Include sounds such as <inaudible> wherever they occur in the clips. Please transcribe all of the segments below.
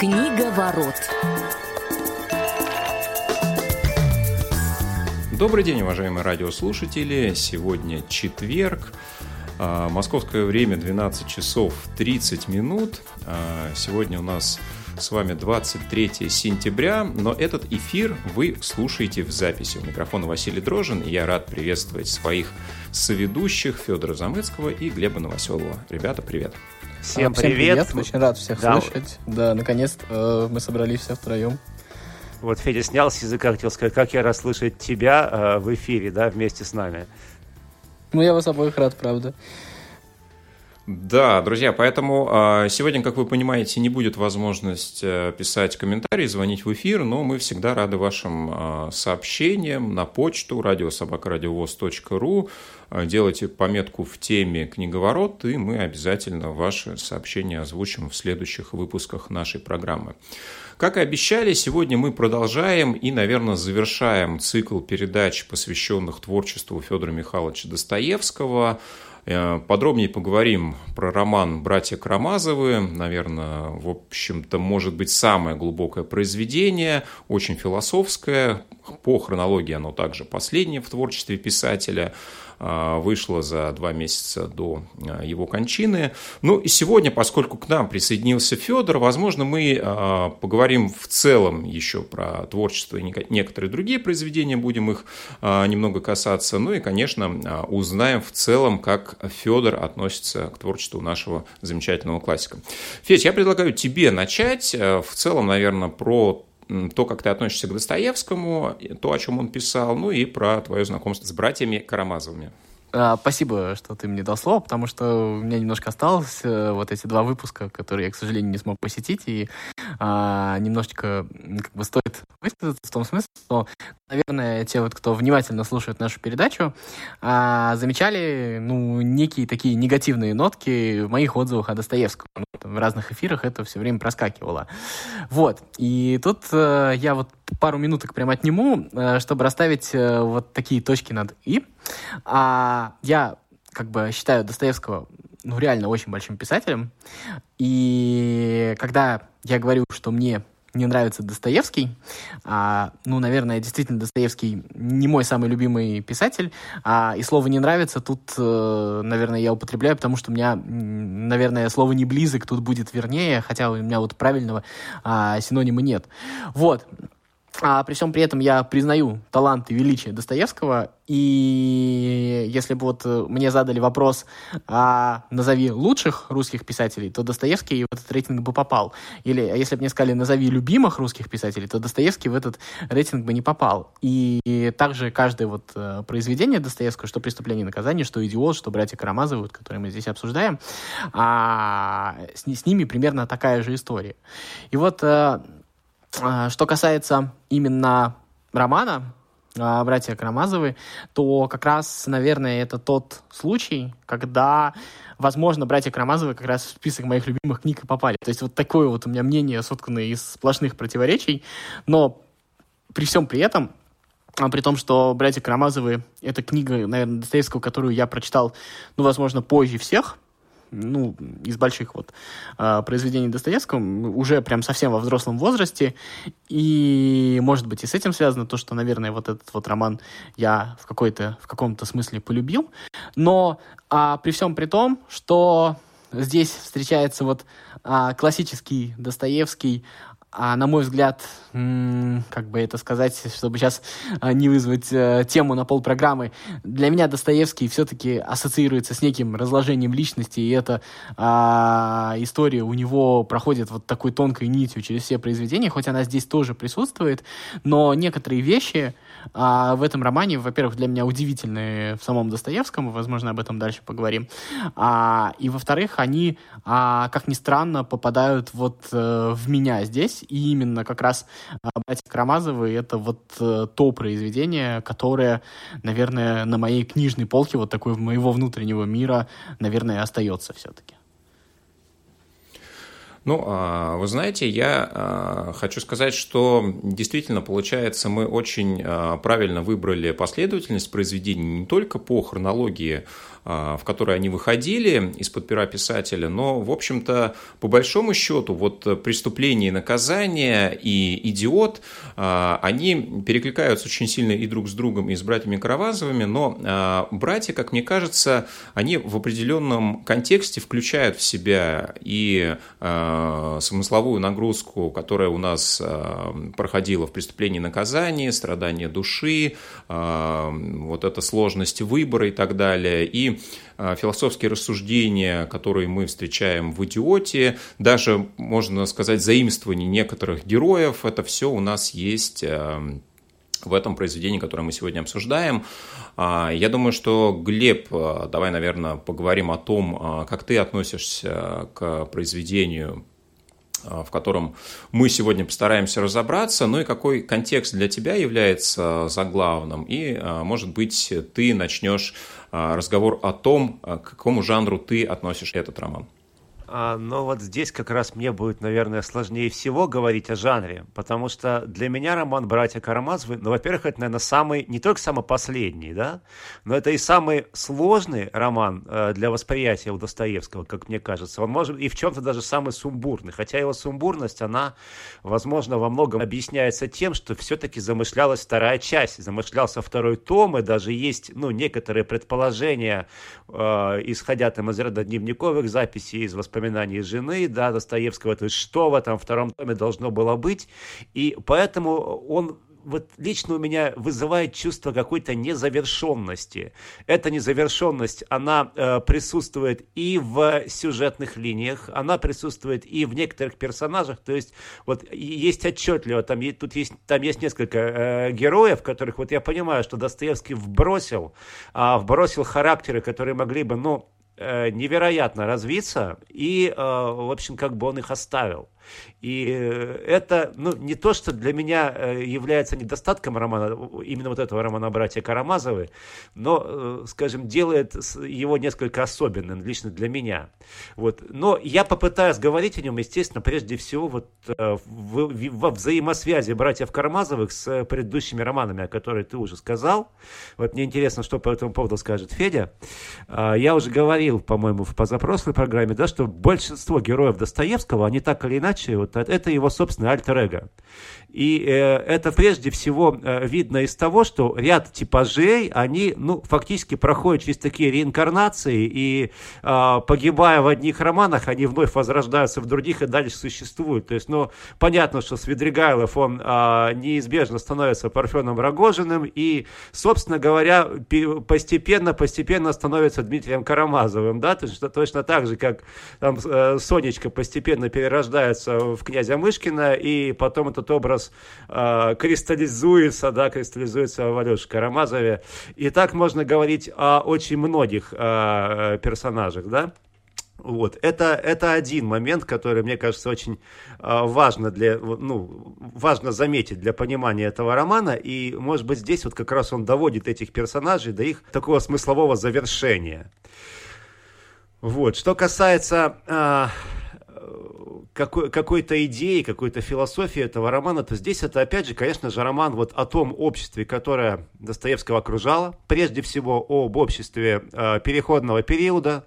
Книга ворот. Добрый день, уважаемые радиослушатели. Сегодня четверг. А, Московское время 12 часов 30 минут. А, Сегодня у нас с вами 23 сентября, но этот эфир вы слушаете в записи. У микрофона Василий Дрожин, и я рад приветствовать своих соведущих Федора Замыцкого и Глеба Новоселова. Ребята, привет! Всем, Всем привет. привет. Очень рад всех Да. слышать. Да, наконец-то э, мы собрались все втроем. Вот Федя снял с языка, хотел сказать, как я рад слышать тебя э, в эфире, да, вместе с нами. Ну, я вас обоих рад, правда. Да, друзья, поэтому а, сегодня, как вы понимаете, не будет возможность э, писать комментарии, звонить в эфир, но мы всегда рады вашим а, сообщениям на почту радиособакарадиовоз.ру. А, Делайте пометку в теме «Книговорот», и мы обязательно ваши сообщения озвучим в следующих выпусках нашей программы. Как и обещали, сегодня мы продолжаем и, наверное, завершаем цикл передач, посвященных творчеству Федора Михайловича Достоевского. Э, Подробнее поговорим про роман «Братья Карамазовы». Наверное, в общем-то, может быть, самое глубокое произведение, очень философское. По хронологии оно также последнее в творчестве писателя а, вышло за два месяца до а, его кончины. Ну и сегодня, поскольку к нам присоединился Федор, возможно, мы а, поговорим в целом еще про творчество и некоторые другие произведения, будем их немного касаться. Ну и, конечно, узнаем в целом, как Федор относится к творчеству нашего замечательного классика. Федь, я предлагаю тебе начать. В целом, наверное, про то, как ты относишься к Достоевскому, то, о чем он писал, ну и про твое знакомство с братьями Карамазовыми. А, спасибо, что ты мне дал слово, потому что у меня немножко осталось э, вот эти два выпуска, которые я, к сожалению, не смог посетить, и а, немножечко как бы стоит высказаться в том смысле, что, наверное, те вот, кто внимательно слушает нашу передачу, а, замечали, ну, некие такие негативные нотки в моих отзывах о Достоевском. Ну, в разных эфирах это все время проскакивало. Вот. И тут э, я вот пару минуток прям отниму, э, чтобы расставить э, вот такие точки над «и». А, я как бы считаю Достоевского ну, реально очень большим писателем. И когда я говорю, что мне не нравится Достоевский, а, ну, наверное, действительно, Достоевский не мой самый любимый писатель, а, и слово «не нравится» тут, э, наверное, я употребляю, потому что у меня, наверное, слово «не близок» тут будет вернее, хотя у меня вот правильного а, синонима нет. Вот. А при всем при этом я признаю талант и величие Достоевского, и если бы вот э, мне задали вопрос, а назови лучших русских писателей, то Достоевский в этот рейтинг бы попал. Или а если бы мне сказали, назови любимых русских писателей, то Достоевский в этот рейтинг бы не попал. И также каждое вот э, произведение Достоевского, что «Преступление и наказание», что «Идиот», что «Братья Карамазовы», вот, которые мы здесь обсуждаем, а, с, с ними примерно такая же история. И вот э, Что касается именно романа а, «Братья Карамазовы», то как раз, наверное, это тот случай, когда, возможно, «Братья Карамазовы» как раз в список моих любимых книг и попали. То есть вот такое вот у меня мнение, сотканное из сплошных противоречий, но при всем при этом, а, при том, что «Братья Карамазовы» — это книга, наверное, Достоевского, которую я прочитал, ну, возможно, позже всех, ну, из больших вот а, произведений Достоевского, уже прям совсем во взрослом возрасте. И, может быть, и с этим связано то, что, наверное, вот этот вот роман я в, какой-то, в каком-то смысле полюбил. Но а, при всем при том, что здесь встречается вот а, классический Достоевский, а, на мой взгляд, как бы это сказать, чтобы сейчас а, не вызвать э, тему на полпрограммы, для меня Достоевский все-таки ассоциируется с неким разложением личности, и эта а, история у него проходит вот такой тонкой нитью через все произведения, хоть она здесь тоже присутствует, но некоторые вещи а, в этом романе, во-первых, для меня удивительные в самом Достоевском, возможно, об этом дальше поговорим, а, и, во-вторых, они, а, как ни странно, попадают вот э, в меня здесь, и именно как раз а, «Братья Карамазовы» — это вот э, то произведение, которое, наверное, на моей книжной полке вот такой моего внутреннего мира, наверное, остается все-таки. Ну, а, вы знаете, я а, хочу сказать, что действительно, получается, мы очень а, правильно выбрали последовательность произведений не только по хронологии в которой они выходили из-под пера писателя, но, в общем-то, по большому счету, вот «Преступление и наказание» и «Идиот», они перекликаются очень сильно и друг с другом, и с братьями Каравазовыми, но братья, как мне кажется, они в определенном контексте включают в себя и смысловую нагрузку, которая у нас проходила в «Преступлении и наказании», страдания души, вот эта сложность выбора и так далее, и а, философские рассуждения, которые мы встречаем в «Идиоте», даже, можно сказать, заимствование некоторых героев, это все у нас есть а, в этом произведении, которое мы сегодня обсуждаем. А, я думаю, что, Глеб, давай, наверное, поговорим о том, как ты относишься к произведению в котором мы сегодня постараемся разобраться, ну и какой контекст для тебя является заглавным, и, может быть, ты начнешь разговор о том, к какому жанру ты относишь этот роман. А, но вот здесь как раз мне будет, наверное, сложнее всего говорить о жанре, потому что для меня роман «Братья Карамазовы», ну, во-первых, это, наверное, самый, не только самый последний, да, но это и самый сложный роман э, для восприятия у Достоевского, как мне кажется. Он может и в чем-то даже самый сумбурный, хотя его сумбурность, она, возможно, во многом объясняется тем, что все-таки замышлялась вторая часть, замышлялся второй том, и даже есть, ну, некоторые предположения, э, исходя там из ряда дневниковых записей, из воспоминаний воспоминаний жены, да, Достоевского, то есть что в этом втором томе должно было быть, и поэтому он вот лично у меня вызывает чувство какой-то незавершенности. Эта незавершенность, она э, присутствует и в сюжетных линиях, она присутствует и в некоторых персонажах. То есть вот есть отчетливо, там, тут есть, там есть несколько э, героев, которых вот я понимаю, что Достоевский вбросил, э, вбросил характеры, которые могли бы, ну, невероятно развиться, и, э, в общем, как бы он их оставил. И э, это ну, не то, что для меня э, является недостатком романа, именно вот этого романа «Братья Карамазовы», но, э, скажем, делает его несколько особенным, лично для меня. Вот. Но я попытаюсь говорить о нем, естественно, прежде всего вот во взаимосвязи братьев Карамазовых с предыдущими романами, о которых ты уже сказал. Вот мне интересно, что по этому поводу скажет Федя. А, я уже говорил, по-моему, в позапрошлой программе, да, что большинство героев Достоевского, они так или иначе вот это его собственное альтер-эго. И э, это прежде всего э, видно из того, что ряд типажей, они ну, фактически проходят через такие реинкарнации, и э, погибая в одних романах, они вновь возрождаются в других и дальше существуют. То есть, ну, понятно, что Свидригайлов, он э, неизбежно становится Парфеном Рогожиным, и, собственно говоря, постепенно-постепенно становится Дмитрием Карамазовым, да, точно, точно так же, как там э, Сонечка постепенно перерождается в князя Мышкина, и потом этот образ э, кристаллизуется, да, кристаллизуется в Алёше Карамазове. И так можно говорить о очень многих э, персонажах, да. Вот. Это, это один момент, который, мне кажется, очень э, важно, для, ну, важно заметить для понимания этого романа. И, может быть, здесь вот как раз он доводит этих персонажей до их такого смыслового завершения. Вот. Что касается э, какой, какой-то идеи, какой-то философии этого романа, то здесь это, опять же, конечно же, роман вот о том обществе, которое Достоевского окружало, прежде всего об обществе э, переходного периода,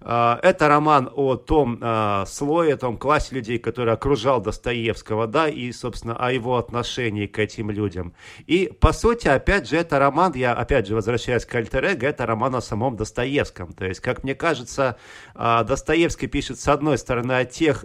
это роман о том а, слое, о том классе людей, который окружал Достоевского, да, и, собственно, о его отношении к этим людям. И, по сути, опять же, это роман, я, опять же, возвращаюсь к альтер это роман о самом Достоевском. То есть, как мне кажется, а, Достоевский пишет, с одной стороны, о тех,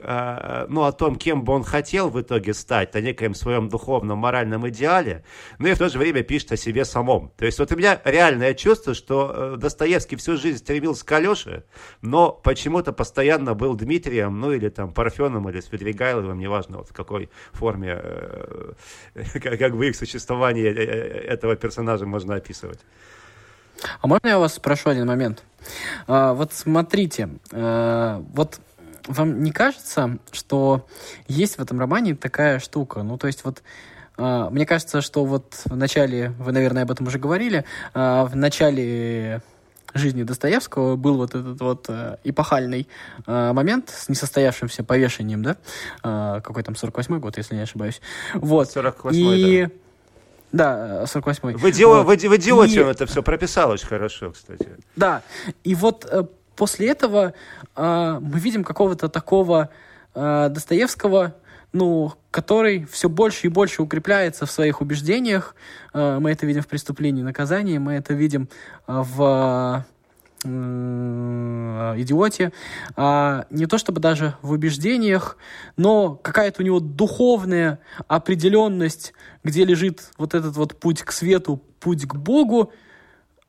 ну, о том, кем бы он хотел в итоге стать, о некоем своем духовном, моральном идеале, но и в то же время пишет о себе самом. То есть, вот у меня реальное чувство, что э, Достоевский всю жизнь стремился к Алёше, но почему-то постоянно был Дмитрием, ну или там Парфеном, или Свидригайловым, неважно вот в какой форме, э, <laughs> как бы их существование э, э, этого персонажа можно описывать. А можно я вас спрошу один момент? А, вот смотрите, вот вам не кажется, что есть в этом романе такая штука? Ну, то есть вот а, мне кажется, что вот в начале, вы, наверное, об этом уже говорили, а, в начале жизни Достоевского был вот этот вот э, эпохальный э, момент с несостоявшимся повешением, да? Э, какой там 48-й год, если не ошибаюсь. Вот. 48-й, И... да. Да, 48-й. В, идио... вот. в, идиоте и... он это все прописал очень хорошо, кстати. Да, и вот э, после этого э, мы видим какого-то такого э, Достоевского, ну, который все больше и больше укрепляется в своих убеждениях. Э, мы это видим в преступлении и наказании, мы это видим э, в Э, идиоте, а не то чтобы даже в убеждениях, но какая-то у него духовная определенность, где лежит вот этот вот путь к свету, путь к Богу,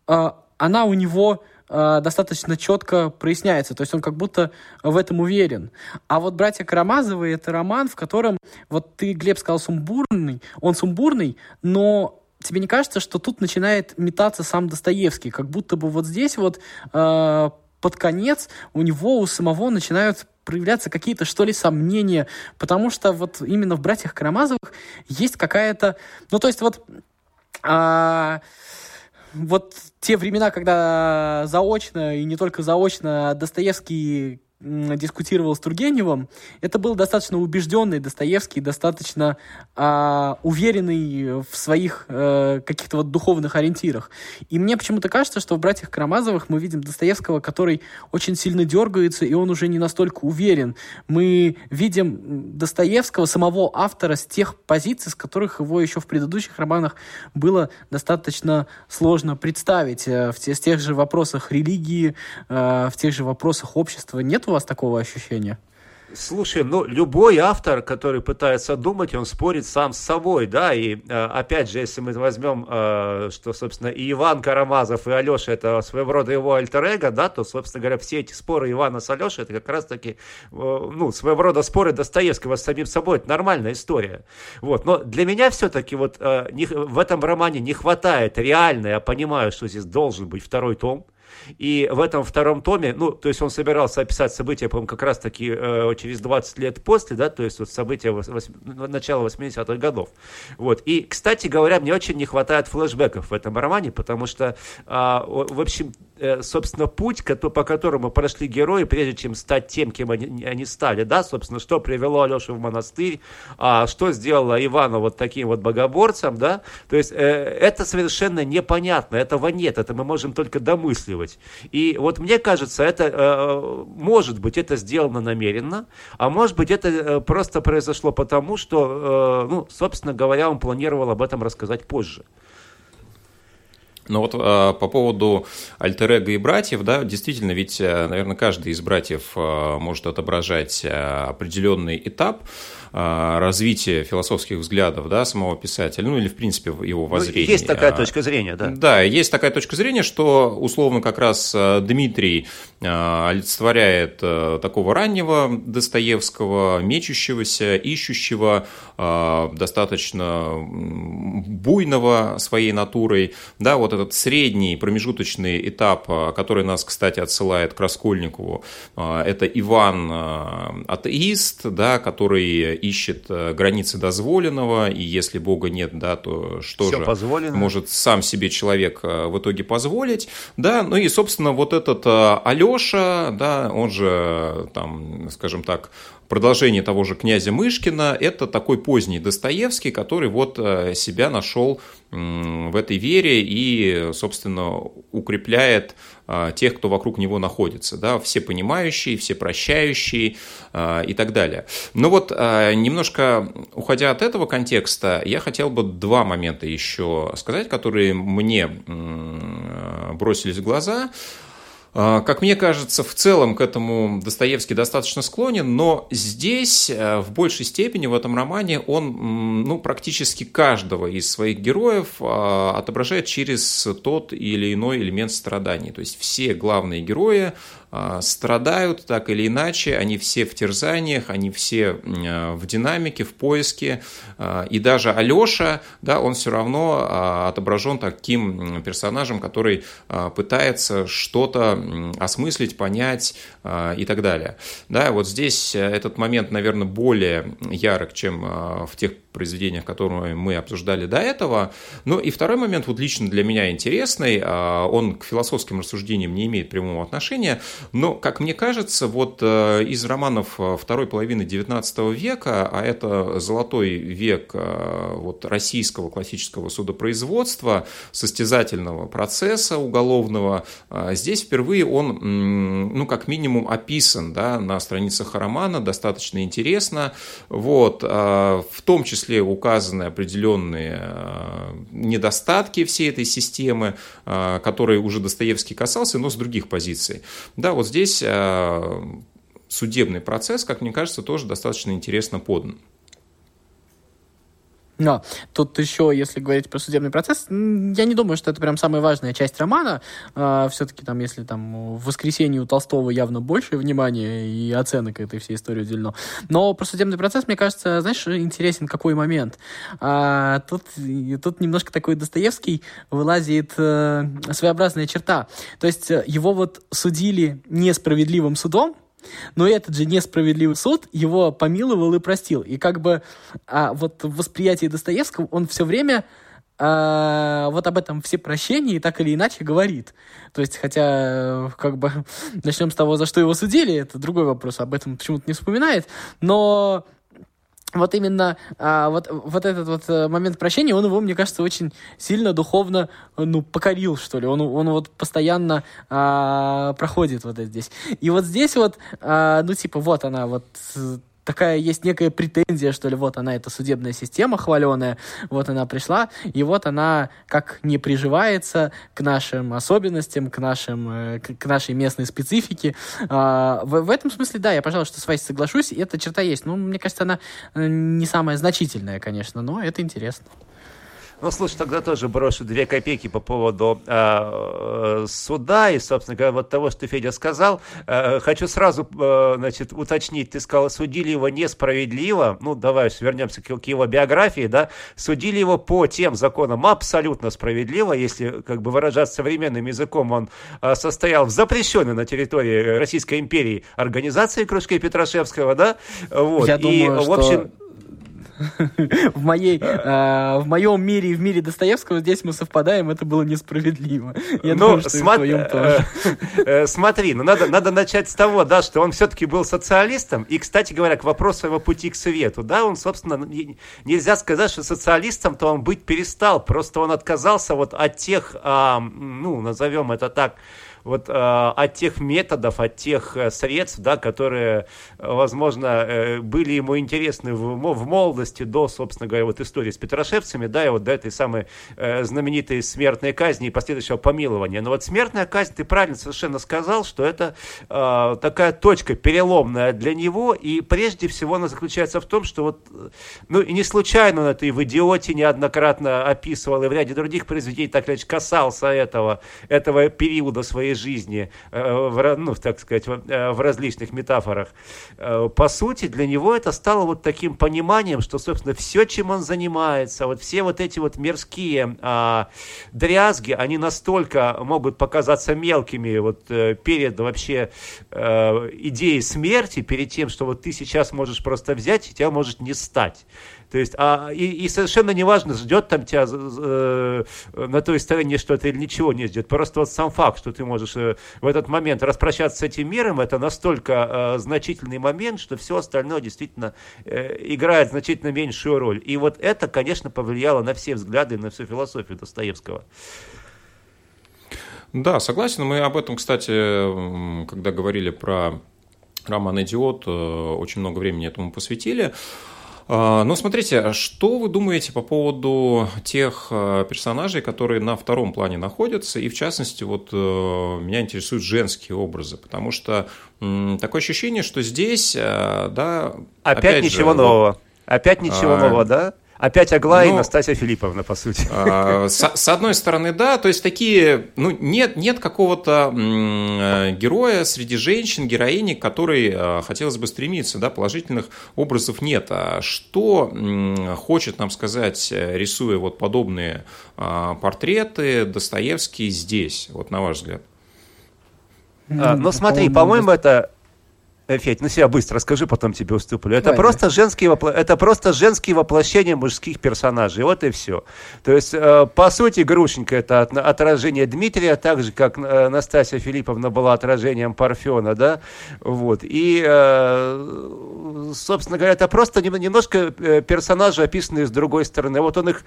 она у него а, достаточно четко проясняется, то есть он как будто в этом уверен. А вот «Братья Карамазовы» — это роман, в котором, вот ты, Глеб, сказал сумбурный, он сумбурный, но тебе не кажется, что тут начинает метаться сам Достоевский, как будто бы вот здесь вот э, под конец у него у самого начинают проявляться какие-то, что ли, сомнения, потому что вот именно в «Братьях Карамазовых» есть какая-то... Ну, то есть вот... А, вот те времена, когда заочно и не только заочно Достоевский дискутировал с Тургеневым, это был достаточно убежденный Достоевский, достаточно э, уверенный в своих э, каких-то вот духовных ориентирах. И мне почему-то кажется, что в «Братьях Карамазовых» мы видим Достоевского, который очень сильно дергается, и он уже не настолько уверен. Мы видим Достоевского, самого автора, с тех позиций, с которых его еще в предыдущих романах было достаточно сложно представить. Э, в, те, в тех же вопросах религии, э, в тех же вопросах общества. Нет у вас такого ощущения? Слушай, ну, любой автор, который пытается думать, он спорит сам с собой, да, и э, опять же, если мы возьмем, э, что, собственно, и Иван Карамазов, и Алеша, это своего рода его альтер да, то, собственно говоря, все эти споры Ивана с Алешей, это как раз-таки, э, ну, своего рода споры Достоевского с самим собой, это нормальная история, вот, но для меня все-таки вот в этом романе не хватает реально, я понимаю, что здесь должен быть второй том, и в этом втором томе, ну, то есть он собирался описать события, по-моему, как раз-таки э, через 20 лет после, да, то есть вот события вос- вос- начала 80-х годов. Вот. И, кстати говоря, мне очень не хватает флешбеков в этом романе, потому что, э, в общем, собственно, путь, по которому прошли герои, прежде чем стать тем, кем они, они стали, да, собственно, что привело Алешу в монастырь, а что сделало Ивана вот таким вот богоборцем, да, то есть э, это совершенно непонятно, этого нет, это мы можем только домысливать. И вот мне кажется, это, э, может быть, это сделано намеренно, а может быть, это э, просто произошло потому, что, э, ну, собственно говоря, он планировал об этом рассказать позже. Но вот э, по поводу альтер и братьев, да, действительно, ведь, наверное, каждый из братьев э, может отображать э, определенный этап, а, развития философских взглядов да, самого писателя, ну или, в принципе, его ну, воззрения. Есть такая точка зрения, да. Да, есть такая точка зрения, что, условно, как раз а, Дмитрий олицетворяет такого раннего Достоевского, мечущегося, ищущего, достаточно буйного своей натурой. Да, вот этот средний промежуточный этап, который нас, кстати, отсылает к Раскольникову, это Иван атеист, да, который ищет э, границы дозволенного, и если Бога нет, да, то что Все же позволено. может сам себе человек э, в итоге позволить, да, ну и, собственно, вот этот э, Алеша, да, он же, там, скажем так, продолжение того же князя Мышкина, это такой поздний Достоевский, который вот себя нашел в этой вере и, собственно, укрепляет а, тех, кто вокруг него находится, да, все понимающие, все прощающие а, и так далее. Но вот а, немножко уходя от этого контекста, я хотел бы два момента еще сказать, которые мне бросились в глаза. А, как мне кажется, в целом к этому Достоевский достаточно склонен, но здесь э, в большей степени в этом романе он ну, практически каждого из своих героев а, отображает через тот или иной элемент страданий. То есть все главные герои страдают так или иначе, они все в терзаниях, они все а, в динамике, в поиске, а, и даже Алеша, да, он все равно отображен таким персонажем, который пытается что-то осмыслить, понять и так далее. Да, вот здесь этот момент, наверное, более ярок, чем в тех произведениях, которые мы обсуждали до этого. Ну и второй момент, вот лично для меня интересный, он к философским рассуждениям не имеет прямого отношения, но, как мне кажется, вот из романов второй половины XIX века, а это золотой век вот, российского классического судопроизводства, состязательного процесса уголовного, здесь впервые он, ну, как минимум, описан да, на страницах романа, достаточно интересно. Вот, а, в том числе указаны определенные а, недостатки всей этой системы, а, которые уже Достоевский касался, но с других позиций. Да, вот здесь судебный процесс, как мне кажется, тоже достаточно интересно подан. Но тут еще, если говорить про судебный процесс, я не думаю, что это прям самая важная часть романа. А, все-таки там, если там в воскресенье у Толстого явно больше внимания и оценок этой всей истории уделено. Но про судебный процесс, мне кажется, знаешь, интересен какой момент. А, тут, тут немножко такой Достоевский вылазит а, своеобразная черта. То есть э, его вот судили несправедливым судом, но этот же несправедливый суд его помиловал и простил. И как бы а, вот в восприятии Достоевского он все время а, вот об этом все прощении так или иначе говорит. То есть, хотя, как бы, <laughs> начнем с того, за что его судили, это другой вопрос, об этом почему-то не вспоминает, но вот именно а, вот, вот этот вот э, момент прощения, он его, мне кажется, очень сильно духовно, ну, покорил, что ли. Он, он вот постоянно а, проходит вот здесь. И вот здесь вот, а, ну, типа, вот она вот такая есть некая претензия, что ли, вот она, эта судебная система хваленая, вот она пришла, и вот она как не приживается к нашим особенностям, к, нашим, э, к, нашей местной специфике. А, в, в этом смысле, да, я, пожалуй, что с вами соглашусь, эта черта есть. Ну, мне кажется, она э, не самая значительная, конечно, но это интересно. Ну, слушай, тогда тоже брошу две копейки по поводу э, суда и, собственно говоря, вот того, что Федя сказал. Э, хочу сразу, э, значит, уточнить. Ты сказал, судили его несправедливо. Ну, давай вернемся к, к его биографии, да. Судили его по тем законам абсолютно справедливо. Если, как бы выражаться современным языком, он э, состоял в запрещенной на территории Российской империи организации кружки Петрашевского, да. Вот. Я и, думаю, в общем, что в, моей, э, в моем мире и в мире Достоевского здесь мы совпадаем, это было несправедливо. Я ну, думаю, что смо- и в тоже. Э, смотри, ну надо, надо начать с того, да, что он все-таки был социалистом, и, кстати говоря, к вопросу его пути к свету, да, он, собственно, нельзя сказать, что социалистом-то он быть перестал, просто он отказался вот от тех, а, ну, назовем это так, вот э, от тех методов, от тех э, средств, да, которые, возможно, э, были ему интересны в, в молодости до, собственно говоря, вот истории с Петрошевцами, да, и вот до этой самой э, знаменитой смертной казни и последующего помилования. Но вот смертная казнь, ты правильно совершенно сказал, что это э, такая точка переломная для него, и прежде всего она заключается в том, что вот, ну и не случайно он это и в «Идиоте» неоднократно описывал, и в ряде других произведений так или касался этого, этого периода своей жизни, э, в, ну, так сказать, в, э, различных метафорах. Э, по сути, для него это стало вот таким пониманием, что, собственно, все, чем он занимается, вот все вот эти вот мирские а, дрязги, они настолько могут показаться мелкими вот перед вообще а, идеей смерти, перед тем, что вот ты сейчас можешь просто взять, и тебя может не стать. То есть, а, и, и совершенно неважно, ждет там тебя э, на той стороне что-то или ничего не ждет. Просто вот сам факт, что ты можешь э, в этот момент распрощаться с этим миром, это настолько э, значительный момент, что все остальное действительно э, играет значительно меньшую роль. И вот это, конечно, повлияло на все взгляды, на всю философию Достоевского. Да, согласен. Мы об этом, кстати, когда говорили про роман «Идиот», э, очень много времени этому посвятили. А, ну, смотрите, а что вы думаете по поводу тех а, персонажей, которые на втором плане находятся, и в частности, вот э, меня интересуют женские образы, потому что такое ощущение, что здесь, да... Опять, опять ничего же, нового. Опять ничего а, нового, да? Опять Аглая ну, и Настасья Филипповна, по сути. А, с, с одной стороны, да, то есть такие, ну, нет, нет какого-то э, героя среди женщин, героини, который э, хотелось бы стремиться, да, положительных образов нет. А что хочет нам сказать, э, рисуя вот подобные а, портреты, Достоевский здесь, вот на ваш взгляд? А, ну, смотри, по-моему, это Э, Федь, ну себя быстро расскажи, потом тебе уступлю. Это просто, женские вопло... это просто женские воплощения мужских персонажей. Вот и все. То есть, э, по сути, Грушенька это отражение Дмитрия, так же, как э, Настасья Филипповна была отражением Парфена, да? Вот. И, собственно говоря, это просто немножко персонажи, описанные с другой стороны. Вот он их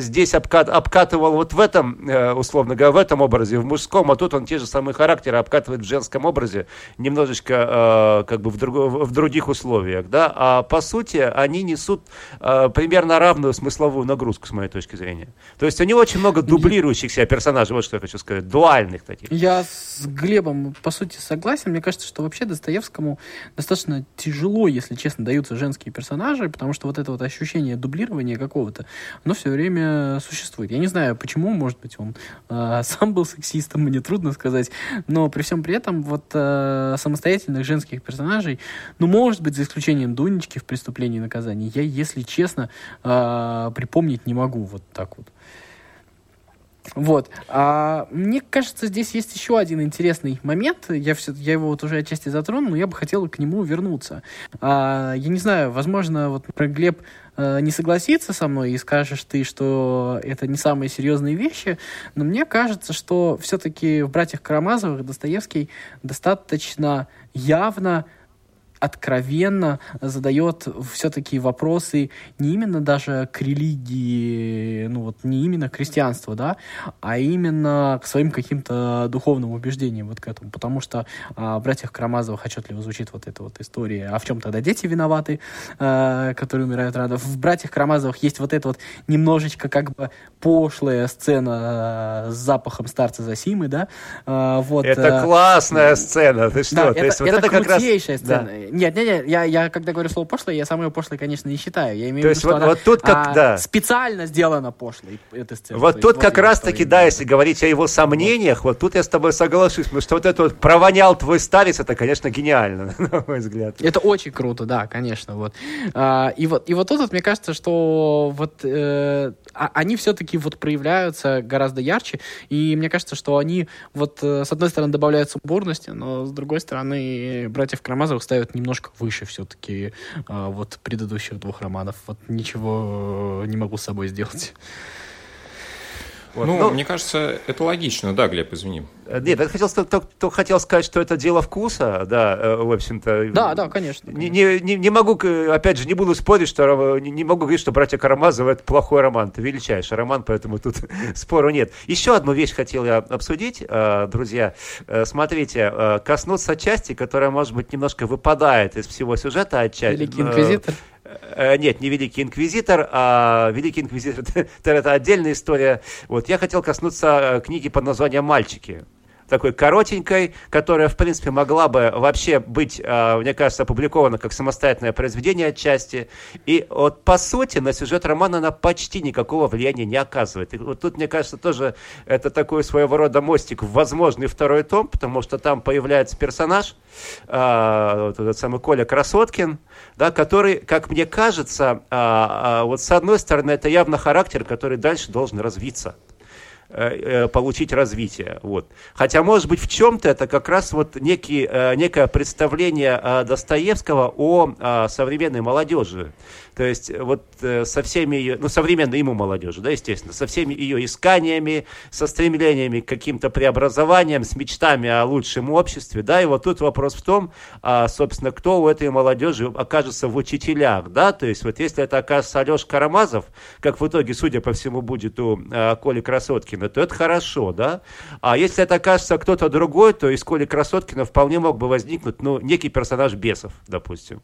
здесь обкат... обкатывал вот в этом, условно говоря, в этом образе, в мужском, а тут он те же самые характеры обкатывает в женском образе, немножечко Э, как бы в, друг, в других условиях, да, а по сути они несут э, примерно равную смысловую нагрузку, с моей точки зрения. То есть у него очень много дублирующихся персонажей, вот что я хочу сказать, дуальных таких. Я с Глебом, по сути, согласен. Мне кажется, что вообще Достоевскому достаточно тяжело, если честно, даются женские персонажи, потому что вот это вот ощущение дублирования какого-то, оно все время существует. Я не знаю, почему, может быть, он э, <laughs> сам был сексистом, мне трудно сказать, но при всем при этом вот э, самостоятельных женских женских персонажей, ну, может быть, за исключением Дунечки в «Преступлении и наказании», я, если честно, э, припомнить не могу вот так вот. Вот. А, мне кажется, здесь есть еще один интересный момент. Я, все, я его вот уже отчасти затронул, но я бы хотел к нему вернуться. А, я не знаю, возможно, вот про Глеб э, не согласится со мной и скажешь ты, что это не самые серьезные вещи, но мне кажется, что все-таки в «Братьях Карамазовых» Достоевский достаточно явно откровенно задает все-таки вопросы не именно даже к религии, ну вот не именно к христианству, да, а именно к своим каким-то духовным убеждениям вот к этому, потому что а, в «Братьях Карамазовых» отчетливо звучит вот эта вот история, а в чем тогда дети виноваты, а, которые умирают рано. В «Братьях Карамазовых» есть вот эта вот немножечко как бы пошлая сцена а, с запахом старца Засимы, да, а, вот. Это классная сцена, ты что? Да, это, есть, вот это, это крутейшая раз... сцена. Нет, нет, нет, я, я когда говорю слово пошлое, я самое пошлое, конечно, не считаю. Я имею в виду, что вот, она вот тут как, а, да. специально сделана пошлой, эта сцена. Вот тут вот как раз-таки, да, если говорить о его сомнениях, вот. вот тут я с тобой соглашусь, потому что вот это вот провонял твой старец, это, конечно, гениально, <laughs> на мой взгляд. Это очень круто, да, конечно, вот. А, и вот, и вот тут вот, мне кажется, что вот э, а, они все-таки вот проявляются гораздо ярче, и мне кажется, что они вот э, с одной стороны добавляют сумбурности, но с другой стороны братьев Карамазовых ставят немножко выше все-таки а, вот предыдущих двух романов. Вот ничего э, не могу с собой сделать. Вот. Ну, ну, мне кажется, это логично, да, Глеб, извини. Нет, я хотел, то, то хотел сказать, что это дело вкуса, да, э, в общем-то. Да, да, конечно. Не, не, не, не могу, опять же, не буду спорить, что не, не могу говорить, что «Братья Карамазовы» — это плохой роман, это величайший роман, поэтому тут <laughs> спору нет. Еще одну вещь хотел я обсудить, э, друзья. Э, смотрите, коснуться части, которая, может быть, немножко выпадает из всего сюжета отчасти. Великий инквизитор? Нет, не Великий Инквизитор, а Великий Инквизитор — <laughs> это отдельная история. Вот, я хотел коснуться книги под названием «Мальчики» такой коротенькой, которая, в принципе, могла бы вообще быть, а, мне кажется, опубликована как самостоятельное произведение отчасти. И вот, по сути, на сюжет романа она почти никакого влияния не оказывает. И вот тут, мне кажется, тоже это такой своего рода мостик в возможный второй том, потому что там появляется персонаж, а, вот этот самый Коля Красоткин, да, который, как мне кажется, а, вот с одной стороны, это явно характер, который дальше должен развиться. Э, э, получить развитие. Вот. Хотя, может быть, в чем-то это как раз вот некий, э, некое представление Достоевского о современной молодежи. То есть вот со всеми ее, ну, современной ему молодежи, да, естественно, со всеми ее исканиями, со стремлениями к каким-то преобразованиям, с мечтами о лучшем обществе, да, и вот тут вопрос в том, а, собственно, кто у этой молодежи окажется в учителях, да, то есть вот если это окажется Алеша Карамазов, как в итоге, судя по всему, будет у а, Коли Красоткина, то это хорошо, да? А если это окажется кто-то другой, то из Коли Красоткина вполне мог бы возникнуть, ну, некий персонаж бесов, допустим.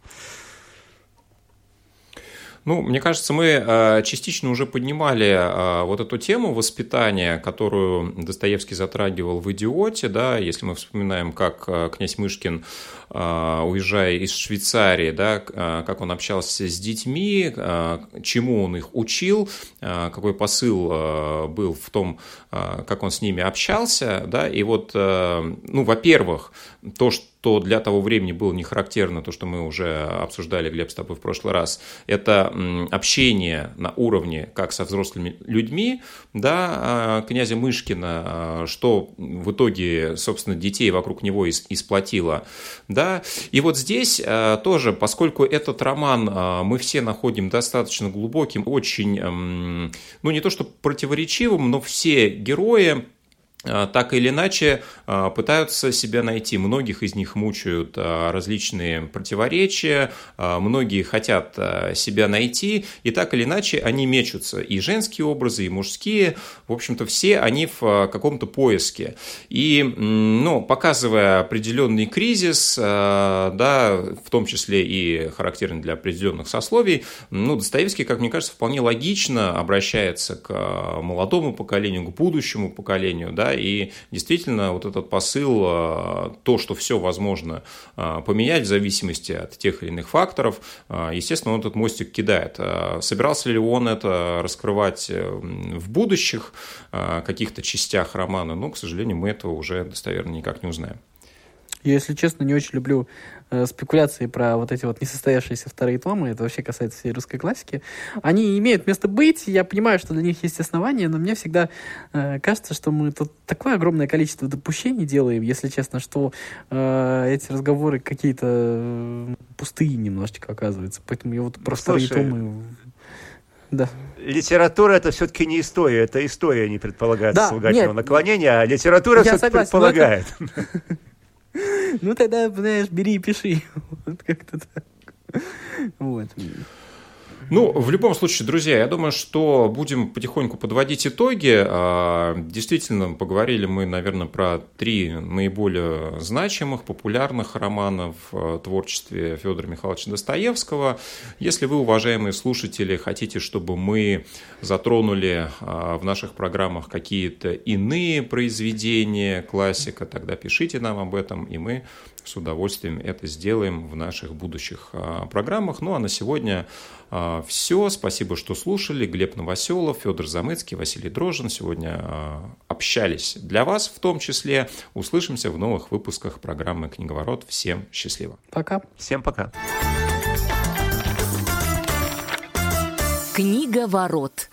Ну, мне кажется, мы э, частично уже поднимали э, вот эту тему воспитания, которую Достоевский затрагивал в «Идиоте», да, если мы вспоминаем, как э, князь Мышкин, уезжая из Швейцарии, да, как он общался с детьми, чему он их учил, какой посыл был в том, как он с ними общался, да, и вот, ну, во-первых, то, что что для того времени было не характерно, то, что мы уже обсуждали, Глеб, с тобой в прошлый раз, это общение на уровне как со взрослыми людьми, да, а, князя Мышкина, а, что в итоге, собственно, детей вокруг него и, сплотило, да, и вот здесь а, тоже, поскольку этот роман мы все находим достаточно глубоким, очень, ну, не то что противоречивым, но все герои так или иначе а, пытаются себя найти. Многих из них мучают а, различные противоречия, многие хотят себя найти, и так или иначе они мечутся. И женские образы, и мужские, в общем-то, все они в каком-то поиске. И, ну, показывая определенный кризис, да, в том числе и характерный для определенных сословий, ну, Достоевский, как мне кажется, вполне логично обращается к молодому поколению, к будущему поколению, да, и действительно вот этот посыл, а, то, что все возможно а, поменять в зависимости от тех или иных факторов, а, естественно, он этот мостик кидает. Собирался ли он это раскрывать э, в будущих каких-то частях романа? Ну, к сожалению, мы этого уже достоверно никак не узнаем. Я, если честно, не очень люблю э, спекуляции про вот эти вот несостоявшиеся вторые томы, это вообще касается всей русской классики. Они имеют место быть, я понимаю, что для них есть основания, но мне всегда э, кажется, что мы тут такое огромное количество допущений делаем, если честно, что э, эти разговоры какие-то э, пустые немножечко оказываются. Поэтому я вот про ну, вторые томы... Да. Литература это все-таки не история, это история не предполагает да, слагательного наклонения, а литература все-таки предполагает. Это... <laughs> Ну тогда, знаешь, бери и пиши. Вот как-то так. Вот. Ну, в любом случае, друзья, я думаю, что будем потихоньку подводить итоги. А, действительно, поговорили мы, наверное, про три наиболее значимых, популярных романа в творчестве Федора Михайловича Достоевского. Если вы, уважаемые слушатели, хотите, чтобы мы затронули а, в наших программах какие-то иные произведения классика, тогда пишите нам об этом, и мы с удовольствием это сделаем в наших будущих а, программах. Ну а на сегодня все. Спасибо, что слушали. Глеб Новоселов, Федор Замыцкий, Василий Дрожин сегодня а, общались для вас в том числе. Услышимся в новых выпусках программы «Книговорот». Всем счастливо. Пока. Всем пока. Книговорот.